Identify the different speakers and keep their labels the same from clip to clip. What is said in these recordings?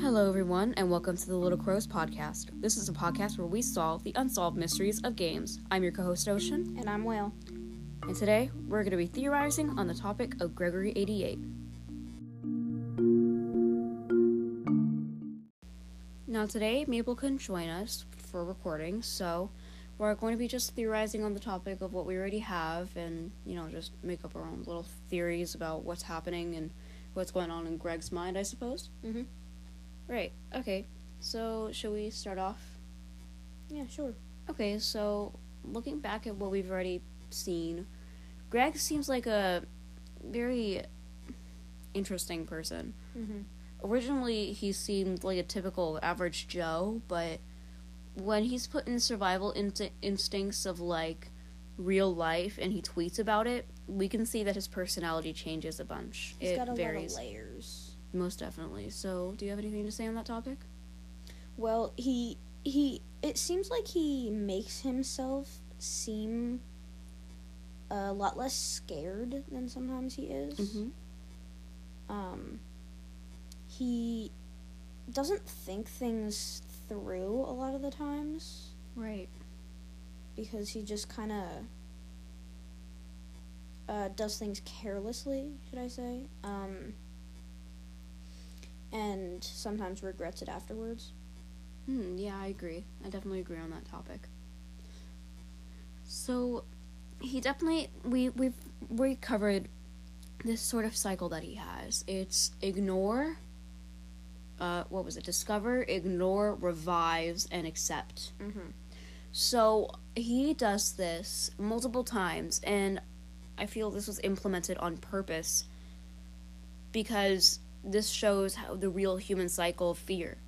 Speaker 1: Hello, everyone, and welcome to the Little Crows podcast. This is a podcast where we solve the unsolved mysteries of games. I'm your co host, Ocean,
Speaker 2: And I'm Will.
Speaker 1: and today we're going to be theorizing on the topic of Gregory 88. Now, today, Mabel couldn't join us for recording, so we're going to be just theorizing on the topic of what we already have and, you know, just make up our own little theories about what's happening and what's going on in Greg's mind, I suppose.
Speaker 2: Mhm.
Speaker 1: Right, okay. So, shall we start off?
Speaker 2: Yeah, sure.
Speaker 1: Okay, so looking back at what we've already seen, Greg seems like a very interesting person.
Speaker 2: Mm-hmm.
Speaker 1: Originally, he seemed like a typical average Joe, but when he's put in survival inst- instincts of like real life and he tweets about it, we can see that his personality changes a bunch.
Speaker 2: He's
Speaker 1: it
Speaker 2: got a
Speaker 1: varies,
Speaker 2: lot of layers.
Speaker 1: most definitely. So, do you have anything to say on that topic?
Speaker 2: Well, he he it seems like he makes himself seem a lot less scared than sometimes he is.
Speaker 1: Mm-hmm.
Speaker 2: Um he doesn't think things through a lot of the times
Speaker 1: Right.
Speaker 2: because he just kind of uh, does things carelessly, should I say? Um, and sometimes regrets it afterwards.
Speaker 1: Hmm, yeah, I agree. I definitely agree on that topic. So, he definitely we we've we covered this sort of cycle that he has. It's ignore. Uh, what was it? Discover, ignore, revives, and accept.
Speaker 2: Mm-hmm.
Speaker 1: So he does this multiple times, and I feel this was implemented on purpose because this shows how the real human cycle of fear,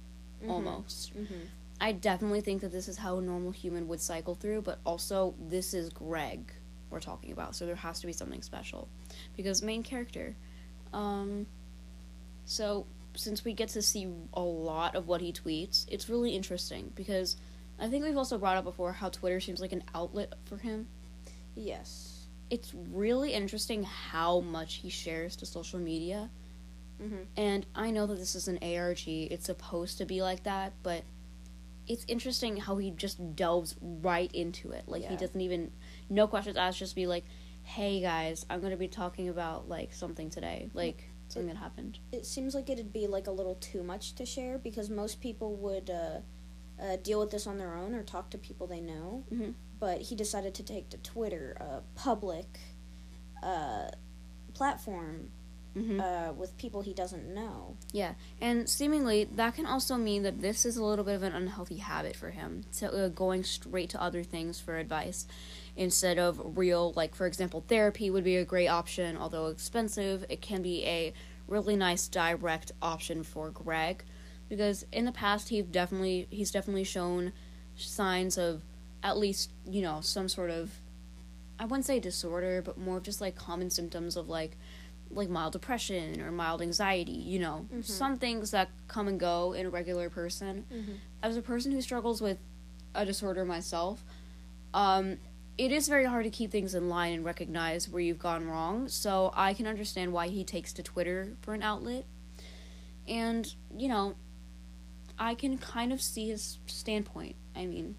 Speaker 1: almost.
Speaker 2: Mm-hmm.
Speaker 1: I definitely think that this is how a normal human would cycle through, but also this is Greg we're talking about, so there has to be something special because main character. Um, so since we get to see a lot of what he tweets, it's really interesting because I think we've also brought up before how Twitter seems like an outlet for him.
Speaker 2: Yes.
Speaker 1: It's really interesting how much he shares to social media.
Speaker 2: Mm-hmm.
Speaker 1: And I know that this is an ARG, it's supposed to be like that, but it's interesting how he just delves right into it. Like he doesn't even no questions asked, just be like, Hey guys, I'm gonna be talking about like something today. Like something that happened.
Speaker 2: It seems like it'd be like a little too much to share because most people would uh, uh, deal with this on their own or talk to people they know.
Speaker 1: Mhm.
Speaker 2: But he decided to take to Twitter, a public uh, platform,
Speaker 1: Mm-hmm.
Speaker 2: uh, with people he doesn't know.
Speaker 1: Yeah, and seemingly that can also mean that this is a little bit of an unhealthy habit for him, to uh, going straight to other things for advice instead of real, like for example, therapy would be a great option, although expensive. It can be a really nice direct option for Greg, because in the past he's definitely he's definitely shown signs of at least you know some sort of I wouldn't say disorder, but more of just like common symptoms of like like mild depression or mild anxiety, you know,
Speaker 2: Mhm.
Speaker 1: some things that come and go in a regular person.
Speaker 2: Mm-hmm.
Speaker 1: As a person who struggles with a disorder myself, um, it is very hard to keep things in line and recognize where you've gone wrong. So I can understand why he takes to Twitter for an outlet. And, you know, I can kind of see his standpoint. I mean,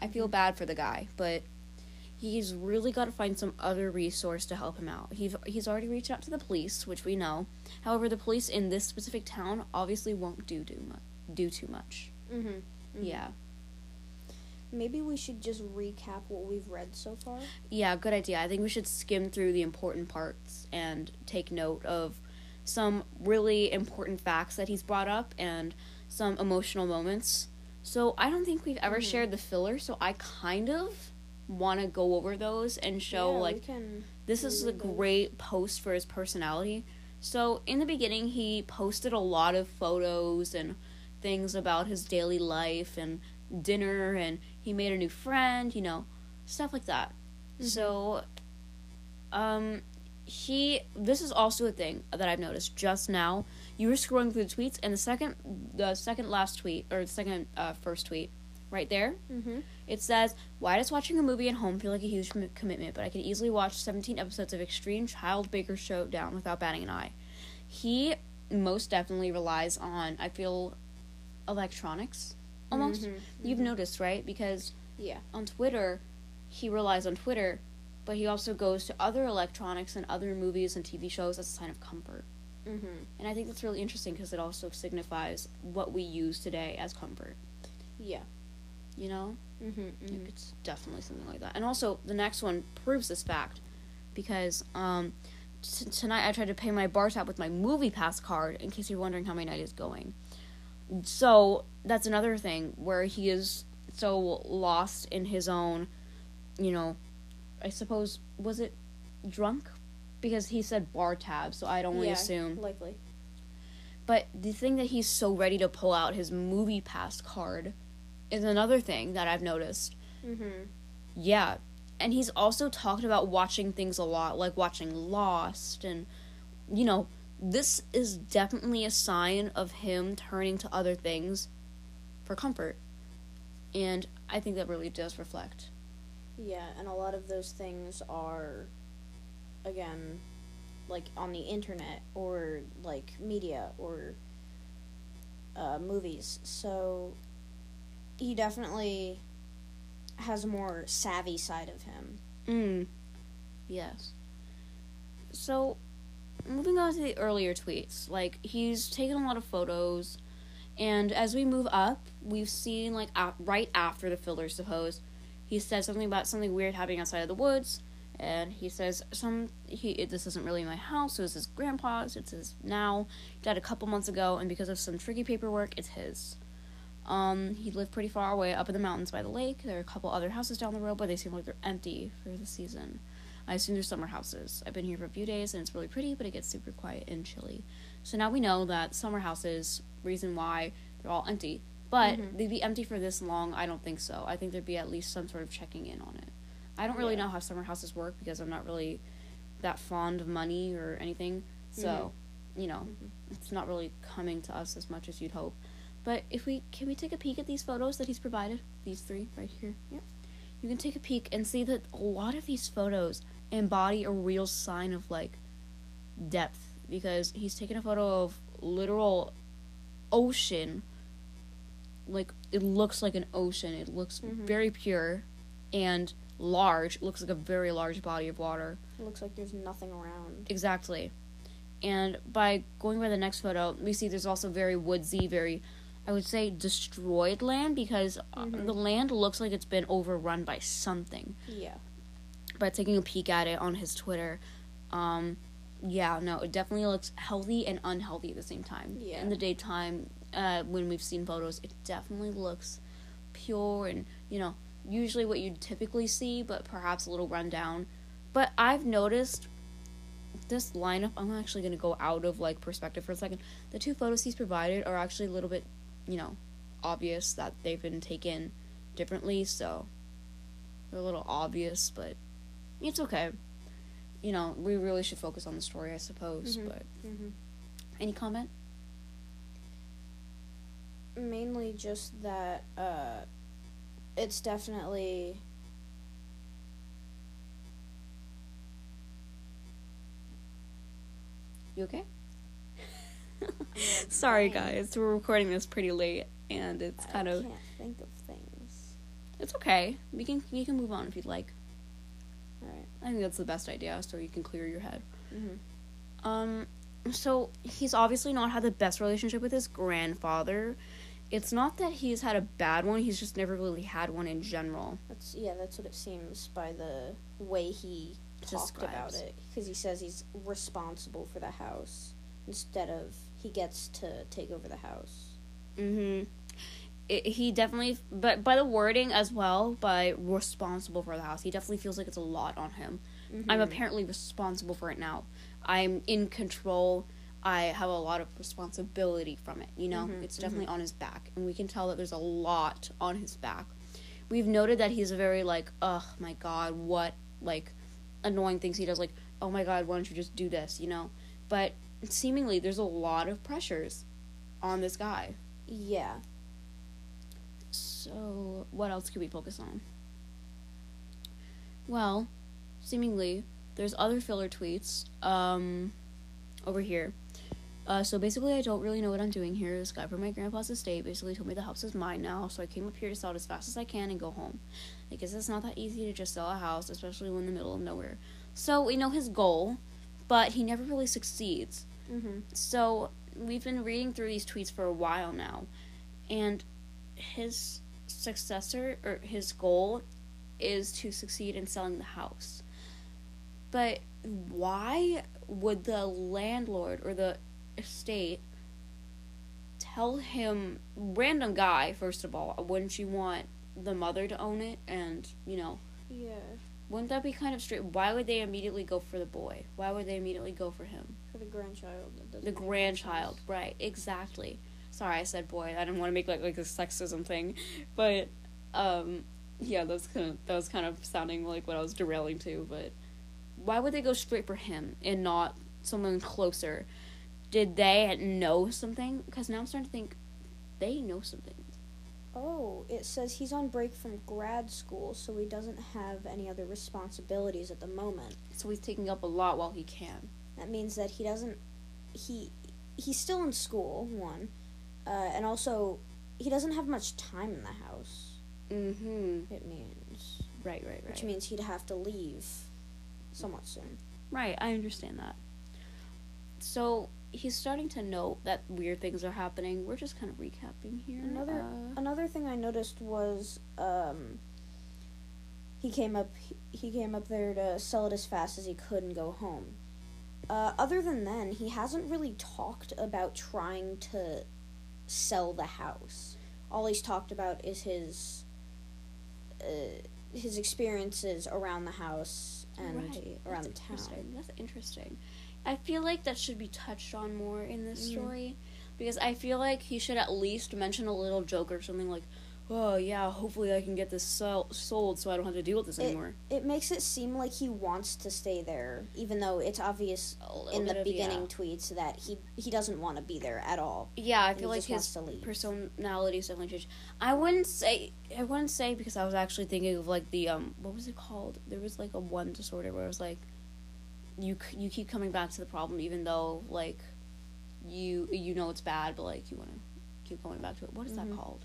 Speaker 1: I feel bad for the guy, but he's really got to find some other resource to help him out. He's he's already reached out to the police, which we know. However, the police in this specific town obviously won't do do much. Do too much.
Speaker 2: Mm-hmm.
Speaker 1: Yeah,
Speaker 2: Maybe we should just recap what we've read so far.
Speaker 1: yeah, good idea. I think we should skim through the important parts and take note of some really important facts that he's brought up and some emotional moments. So I don't think we've ever
Speaker 2: Mhm.
Speaker 1: shared the filler. So I kind of want to go over those and show
Speaker 2: Yeah,
Speaker 1: like. This is a great post for his personality. So, in the beginning, he posted a lot of photos and things about his daily life and dinner, and he made a new friend, you know, stuff like that.
Speaker 2: Mhm.
Speaker 1: So, um, he, this is also a thing that I've noticed just now. You were scrolling through the tweets, and the second, the second last tweet, or the second, uh, first tweet, right there,
Speaker 2: Mm-hmm.
Speaker 1: It says, Why does watching a movie at home feel like a huge com- commitment, but I can easily watch 17 episodes of Extreme Child Baker Showdown without batting an eye? He most definitely relies on, I feel, electronics almost.
Speaker 2: Mhm,
Speaker 1: You've
Speaker 2: mhm.
Speaker 1: noticed, right? Because
Speaker 2: Yeah.
Speaker 1: on Twitter, he relies on Twitter, but he also goes to other electronics and other movies and TV shows as a sign of comfort.
Speaker 2: Mhm.
Speaker 1: And I think that's really interesting because it also signifies what we use today as comfort.
Speaker 2: Yeah.
Speaker 1: You know?
Speaker 2: Mhm.
Speaker 1: Like,
Speaker 2: mhm.
Speaker 1: it's definitely something like that. And also, the next one proves this fact because um, t- tonight I tried to pay my bar tab with my movie pass card in case you're wondering how my night is going. So, that's another thing where he is so lost in his own, you know, I suppose, was it drunk? Because he said bar tab, so I'd only
Speaker 2: Yeah,
Speaker 1: assume.
Speaker 2: likely.
Speaker 1: But the thing that he's so ready to pull out his movie pass card is another thing that I've noticed.
Speaker 2: Mhm.
Speaker 1: Yeah. And he's also talked about watching things a lot, like watching Lost and you know, this is definitely a sign of him turning to other things for comfort. And I think that really does reflect.
Speaker 2: Yeah, and a lot of those things are, again, like on the internet or like media or uh, movies. So he definitely has a more savvy side of him.
Speaker 1: Mm. Yes. So, moving on to the earlier tweets, like he's taken a lot of photos, and as we move up, we've seen like right after the fillers to pose, he said something about something weird happening outside of the woods, and he says some he this isn't really my house, it was his grandpa's, it's his now, He died a couple months ago, and because of some tricky paperwork, it's his. Um, he lived pretty far away up in the mountains by the lake. There are a couple other houses down the road, but they seem like they're empty for the season. I assume they're summer houses. I've been here for a few days and it's really pretty, but it gets super quiet and chilly. So now we know that summer houses, reason why they're all empty. But
Speaker 2: Mhm.
Speaker 1: they'd be empty for this long, I don't think so. I think there'd be at least some sort of checking in on it. I don't really
Speaker 2: Yeah.
Speaker 1: know how summer houses work because I'm not really that fond of money or anything. So, you know,
Speaker 2: Mhm.
Speaker 1: it's not really coming to us as much as you'd hope. But if we can we take a peek at these photos that he's provided? These three right here.
Speaker 2: Yeah.
Speaker 1: You can take a peek and see that a lot of these photos embody a real sign of like depth because he's taken a photo of literal ocean. Like it looks like an ocean. It looks
Speaker 2: Mhm.
Speaker 1: very pure and large. It looks like a very large body of water.
Speaker 2: It looks like there's nothing around.
Speaker 1: Exactly. And by going by the next photo, we see there's also very woodsy, very, I would say, destroyed land because uh
Speaker 2: Mhm.
Speaker 1: the land looks like it's been overrun by something.
Speaker 2: Yeah.
Speaker 1: By taking a peek at it on his Twitter, um, yeah, no, it definitely looks healthy and unhealthy at the same time.
Speaker 2: Yeah.
Speaker 1: In the daytime, uh, when we've seen photos, it definitely looks pure and, you know, usually what you'd typically see, but perhaps a little rundown. But I've noticed this lineup, I'm actually going to go out of like perspective for a second. The two photos he's provided are actually a little bit, you know, obvious that they've been taken differently, so they're a little obvious, but it's okay. You know, we really should focus on the story, I suppose.
Speaker 2: Mhm.
Speaker 1: But
Speaker 2: hmm
Speaker 1: any comment?
Speaker 2: Mainly just that uh, it's definitely
Speaker 1: You okay? Sorry, guys. We're recording this pretty late, and it's kind
Speaker 2: I
Speaker 1: of
Speaker 2: can't think of things.
Speaker 1: it's okay. We can we can move on if you'd like.
Speaker 2: All right.
Speaker 1: I think that's the best idea, so you can clear your head.
Speaker 2: Mm-hmm.
Speaker 1: Um, so he's obviously not had the best relationship with his grandfather. It's not that he's had a bad one; he's just never really had one in general.
Speaker 2: That's yeah. That's what it seems by the way he talked about it. Because he says he's responsible for the house instead of he gets to take over the house.
Speaker 1: Mm-hmm. It, he definitely, but by the wording as well, by responsible for the house, he definitely feels like it's a lot on him. I'm
Speaker 2: Mhm.
Speaker 1: apparently responsible for it now. I'm in control. I have a lot of responsibility from it. You know,
Speaker 2: Mhm,
Speaker 1: it's definitely on his back, and we can tell that there's a lot on his back. We've noted that he's a very like, oh my god, what like annoying things he does, like, oh my god, why don't you just do this? You know, but seemingly there's a lot of pressures on this guy.
Speaker 2: Yeah.
Speaker 1: So, what else could we focus on? Well, seemingly, there's other filler tweets um, over here. Uh, so basically, I don't really know what I'm doing here. This guy from my grandpa's estate basically told me the house is mine now, so I came up here to sell it as fast as I can and go home. I guess it's not that easy to just sell a house, especially when in the middle of nowhere. So we know his goal, but he never really succeeds.
Speaker 2: Mm-hmm.
Speaker 1: So we've been reading through these tweets for a while now, and his successor or his goal is to succeed in selling the house. But why would the landlord or the estate tell him random guy first of all wouldn't you want the mother to own it and you know
Speaker 2: Yeah.
Speaker 1: Wouldn't that be kind of straight why would they immediately go for the boy? Why would they immediately go for him?
Speaker 2: For the grandchild. That
Speaker 1: the grandchild right exactly. Sorry i said boy i didn't want to make like like a sexism thing but um yeah that's kind of that was kind of sounding like what i was derailing to but why would they go straight for him and not someone closer? Did they know something? Because now i'm starting to think they know something
Speaker 2: Oh, it says he's on break from grad school, so he doesn't have any other responsibilities at the moment.
Speaker 1: so he's taking up a lot while he can
Speaker 2: That means that he doesn't. He he's still in school. One, uh, and also he doesn't have much time in the house.
Speaker 1: mm-hmm
Speaker 2: It means,
Speaker 1: right right right
Speaker 2: which means he'd have to leave somewhat soon.
Speaker 1: Right, I understand that. So he's starting to note that weird things are happening. We're just kind of recapping here.
Speaker 2: Another
Speaker 1: Uh,
Speaker 2: another thing I noticed was um, he came up he came up there to sell it as fast as he could and go home. Uh, other than then, he hasn't really talked about trying to sell the house. All he's talked about is his uh, his experiences around the house and
Speaker 1: right,
Speaker 2: around the town.
Speaker 1: That's interesting. I feel like that should be touched on more in this
Speaker 2: Mhm.
Speaker 1: story because I feel like he should at least mention a little joke or something like, "Oh yeah, hopefully I can get this sell- sold so I don't have to deal with this
Speaker 2: It-
Speaker 1: anymore."
Speaker 2: It makes it seem like he wants to stay there, even though it's obvious in the
Speaker 1: of-
Speaker 2: beginning
Speaker 1: yeah.
Speaker 2: tweets that he he doesn't want to be there at all.
Speaker 1: Yeah, I feel like his personality is definitely changed. I wouldn't say I wouldn't say because I was actually thinking of like the um what was it called? There was like a one disorder where I was like you you keep coming back to the problem even though like you you know it's bad but like you want to keep going back to it. What is
Speaker 2: Mhm.
Speaker 1: that called?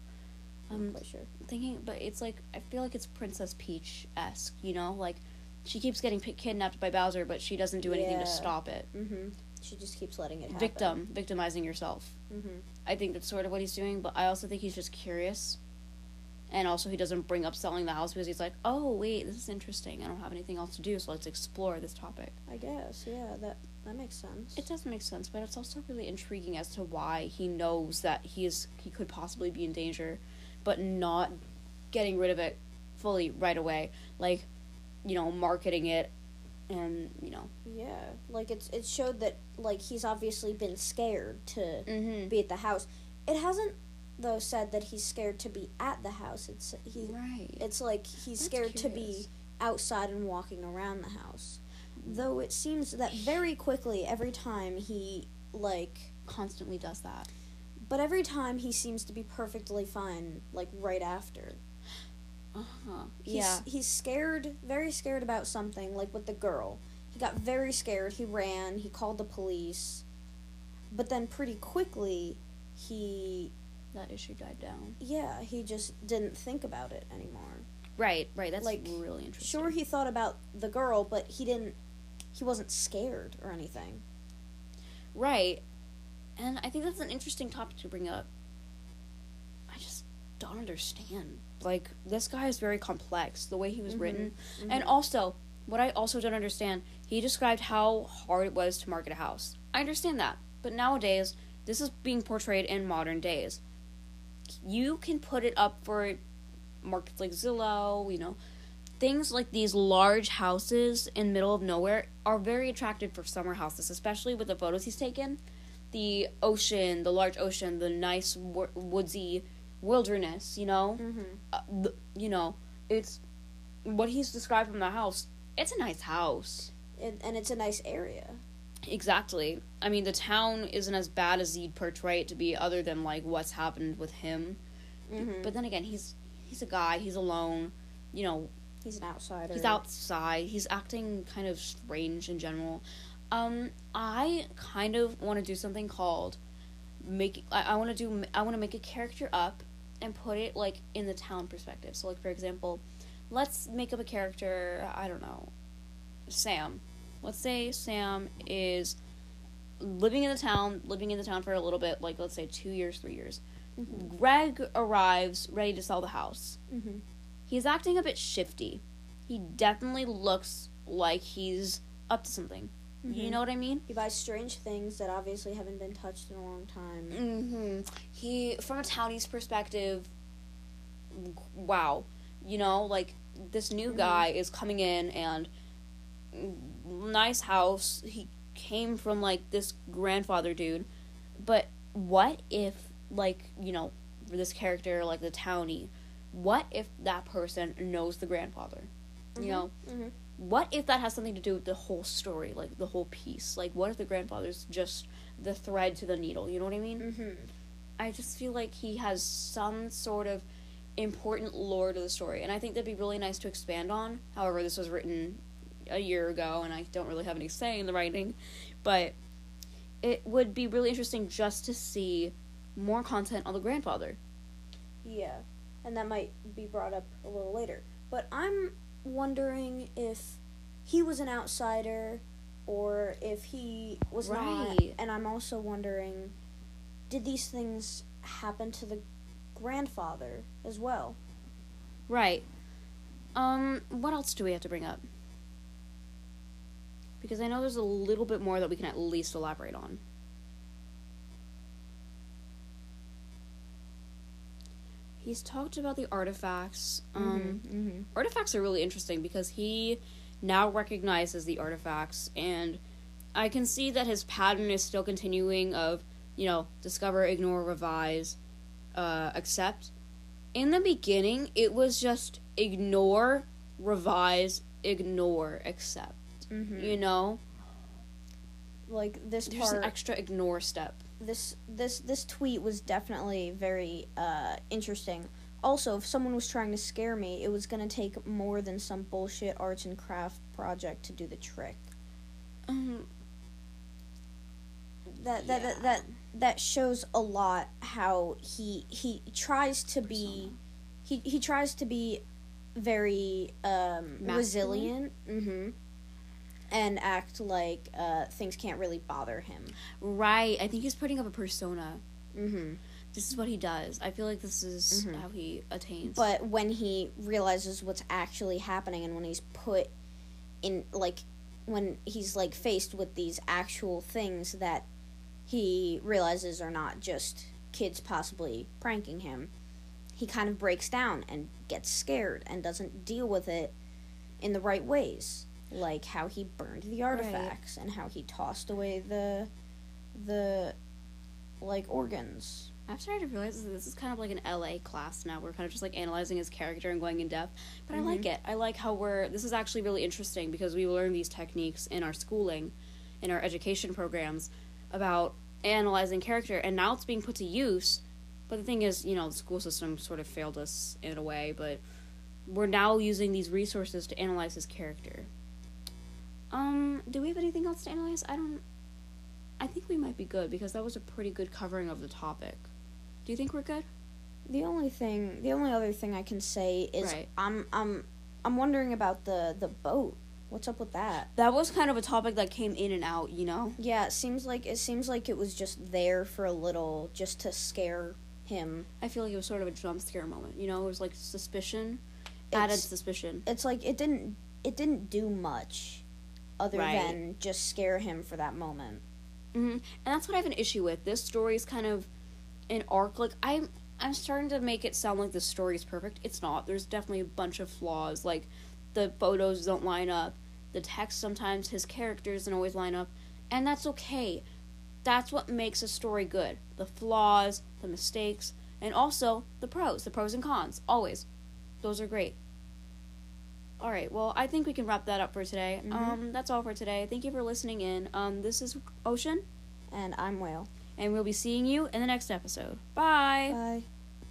Speaker 2: I'm
Speaker 1: Um,
Speaker 2: not quite sure.
Speaker 1: thinking, but it's like I feel like it's Princess Peach esque. You know, like she keeps getting pi- kidnapped by Bowser, but she doesn't do anything
Speaker 2: Yeah.
Speaker 1: to stop it.
Speaker 2: Mm-hmm. She just keeps letting it happen.
Speaker 1: Victim, victimizing yourself.
Speaker 2: Mm-hmm.
Speaker 1: I think that's sort of what he's doing, but I also think he's just curious. And also, he doesn't bring up selling the house because he's like, oh, wait, this is interesting. I don't have anything else to do, so let's explore this topic.
Speaker 2: I guess. Yeah. That that makes sense.
Speaker 1: It doesn't make sense, but it's also really intriguing as to why he knows that he is he could possibly be in danger, but not getting rid of it fully right away. Like, you know, marketing it, and you know,
Speaker 2: yeah. Like it's it showed that like he's obviously been scared to
Speaker 1: mm-hmm.
Speaker 2: be at the house. It hasn't though said that he's scared to be at the house. It's he.
Speaker 1: right.
Speaker 2: It's like he's
Speaker 1: That's
Speaker 2: scared to be outside and walking around the house. Though it seems that very quickly, every time he like
Speaker 1: Constantly does that.
Speaker 2: But every time he seems to be perfectly fine, like right after.
Speaker 1: Uh huh. Yeah.
Speaker 2: He's scared, very scared about something, like with the girl. He got very scared. He ran. He called the police. But then pretty quickly, he,
Speaker 1: That issue died down.
Speaker 2: yeah, he just didn't think about it anymore.
Speaker 1: Right. Right. That's
Speaker 2: Like,
Speaker 1: really interesting.
Speaker 2: Sure, he thought about the girl, but he didn't, he wasn't scared or anything.
Speaker 1: Right. And I think that's an interesting topic to bring up. I just don't understand. Like, this guy is very complex, the way he was
Speaker 2: Mhm.
Speaker 1: written.
Speaker 2: Mhm.
Speaker 1: And also, what I also don't understand, he described how hard it was to market a house. I understand that. But nowadays, this is being portrayed in modern days. You can put it up for markets like Zillow, you know. Things like these large houses in middle of nowhere are very attractive for summer houses, especially with the photos he's taken. The ocean, the large ocean, the nice wo- woodsy wilderness, you know
Speaker 2: Mhm.
Speaker 1: uh, the, you know, it's what he's described from the house. It's a nice house.
Speaker 2: And, and it's a nice area.
Speaker 1: Exactly. I mean, the town isn't as bad as he'd portray it to be, other than like what's happened with him.
Speaker 2: Mhm.
Speaker 1: But then again, he's he's a guy. He's alone. You know,
Speaker 2: He's an outsider.
Speaker 1: he's outside. He's acting kind of strange in general. Um, I kind of want to do something called make. I, I want to do. I want to make a character up and put it like in the town perspective. So, like for example, let's make up a character. I don't know, Sam. Let's say Sam is living in the town, living in the town for a little bit, like let's say two years, three years.
Speaker 2: Mhm.
Speaker 1: Greg arrives ready to sell the house.
Speaker 2: Mhm.
Speaker 1: He's acting a bit shifty. He definitely looks like he's up to something. You
Speaker 2: Mhm.
Speaker 1: know what I mean?
Speaker 2: He buys strange things that obviously haven't been touched in a long time.
Speaker 1: Mm-hmm. He, from a townie's perspective, wow. You know, like this new
Speaker 2: Mhm.
Speaker 1: guy is coming in and nice house. He came from like this grandfather dude, but what if like you know this character like the townie? What if that person knows the grandfather? You know,
Speaker 2: Mhm.
Speaker 1: what if that has something to do with the whole story, like the whole piece? Like, what if the grandfather's just the thread to the needle? You know what I mean?
Speaker 2: Mhm.
Speaker 1: I just feel like he has some sort of important lore to the story, and I think that'd be really nice to expand on. However, this was written a year ago, and I don't really have any say in the writing, but it would be really interesting just to see more content on the grandfather.
Speaker 2: Yeah, and that might be brought up a little later. But I'm wondering if he was an outsider or if he was not.
Speaker 1: Right.
Speaker 2: And I'm also wondering did these things happen to the grandfather as well?
Speaker 1: Right. Um, what else do we have to bring up? Because I know there's a little bit more that we can at least elaborate on. He's talked about the artifacts. Um,
Speaker 2: mm-hmm.
Speaker 1: artifacts are really interesting because he now recognizes the artifacts and I can see that his pattern is still continuing of, you know, discover, ignore, revise, uh, accept. In the beginning, it was just ignore, revise, ignore, accept.
Speaker 2: Mm-hmm.
Speaker 1: You know?
Speaker 2: Like this
Speaker 1: There's
Speaker 2: part
Speaker 1: an extra ignore step.
Speaker 2: this this this tweet was definitely very uh interesting. Also, if someone was trying to scare me, it was gonna take more than some bullshit arts and craft project to do the trick.
Speaker 1: Um,
Speaker 2: That that,
Speaker 1: Yeah.
Speaker 2: that that that shows a lot how he he tries to be he he tries to be very um resilient hmm and act like uh things can't really bother him.
Speaker 1: right. I think he's putting up a persona.
Speaker 2: hmm
Speaker 1: This is what he does. I feel like this is
Speaker 2: Mhm.
Speaker 1: how he attains.
Speaker 2: But when he realizes what's actually happening and when he's put in like when he's like faced with these actual things that he realizes are not just kids possibly pranking him, he kind of breaks down and gets scared and doesn't deal with it in the right ways. Like how he burned the artifacts and how he tossed away the the like organs.
Speaker 1: I've started to realize that this is kind of like an LA class now. We're kind of just like analyzing his character and going in depth. But I like mm-hmm. it. I like how we're. This is actually really interesting because we learn these techniques in our schooling, in our education programs, about analyzing character, and now it's being put to use. But the thing is, you know, the school system sort of failed us in a way, but we're now using these resources to analyze his character. Um, do we have anything else to analyze? I don't. I think we might be good because that was a pretty good covering of the topic. Do you think we're good?
Speaker 2: The only thing, the only other thing I can say is
Speaker 1: Right.
Speaker 2: I'm I'm I'm wondering about the the boat. What's up with that?
Speaker 1: That was kind of a topic that came in and out, you know?
Speaker 2: Yeah, it seems like it seems like it was just there for a little, just to scare him.
Speaker 1: I feel like it was sort of a jump scare moment, you know? It was like suspicion, added suspicion.
Speaker 2: It's like it didn't it didn't do much, other
Speaker 1: Right.
Speaker 2: than just scare him for that moment.
Speaker 1: hmm And that's what I have an issue with. This story is kind of an arc. Like, I'm. I'm starting to make it sound like the story is perfect. It's not. There's definitely a bunch of flaws. Like, the photos don't line up. The text sometimes, his characters don't always line up. And that's okay. That's what makes a story good. The flaws, the mistakes, and also the pros, the pros and cons. Always. Those are great. All right, well, I think we can wrap that up for today.
Speaker 2: Mhm.
Speaker 1: Um, that's all for today. Thank you for listening in. Um, this is Ocean,
Speaker 2: And I'm Whale.
Speaker 1: and we'll be seeing you in the next episode. Bye.
Speaker 2: Bye.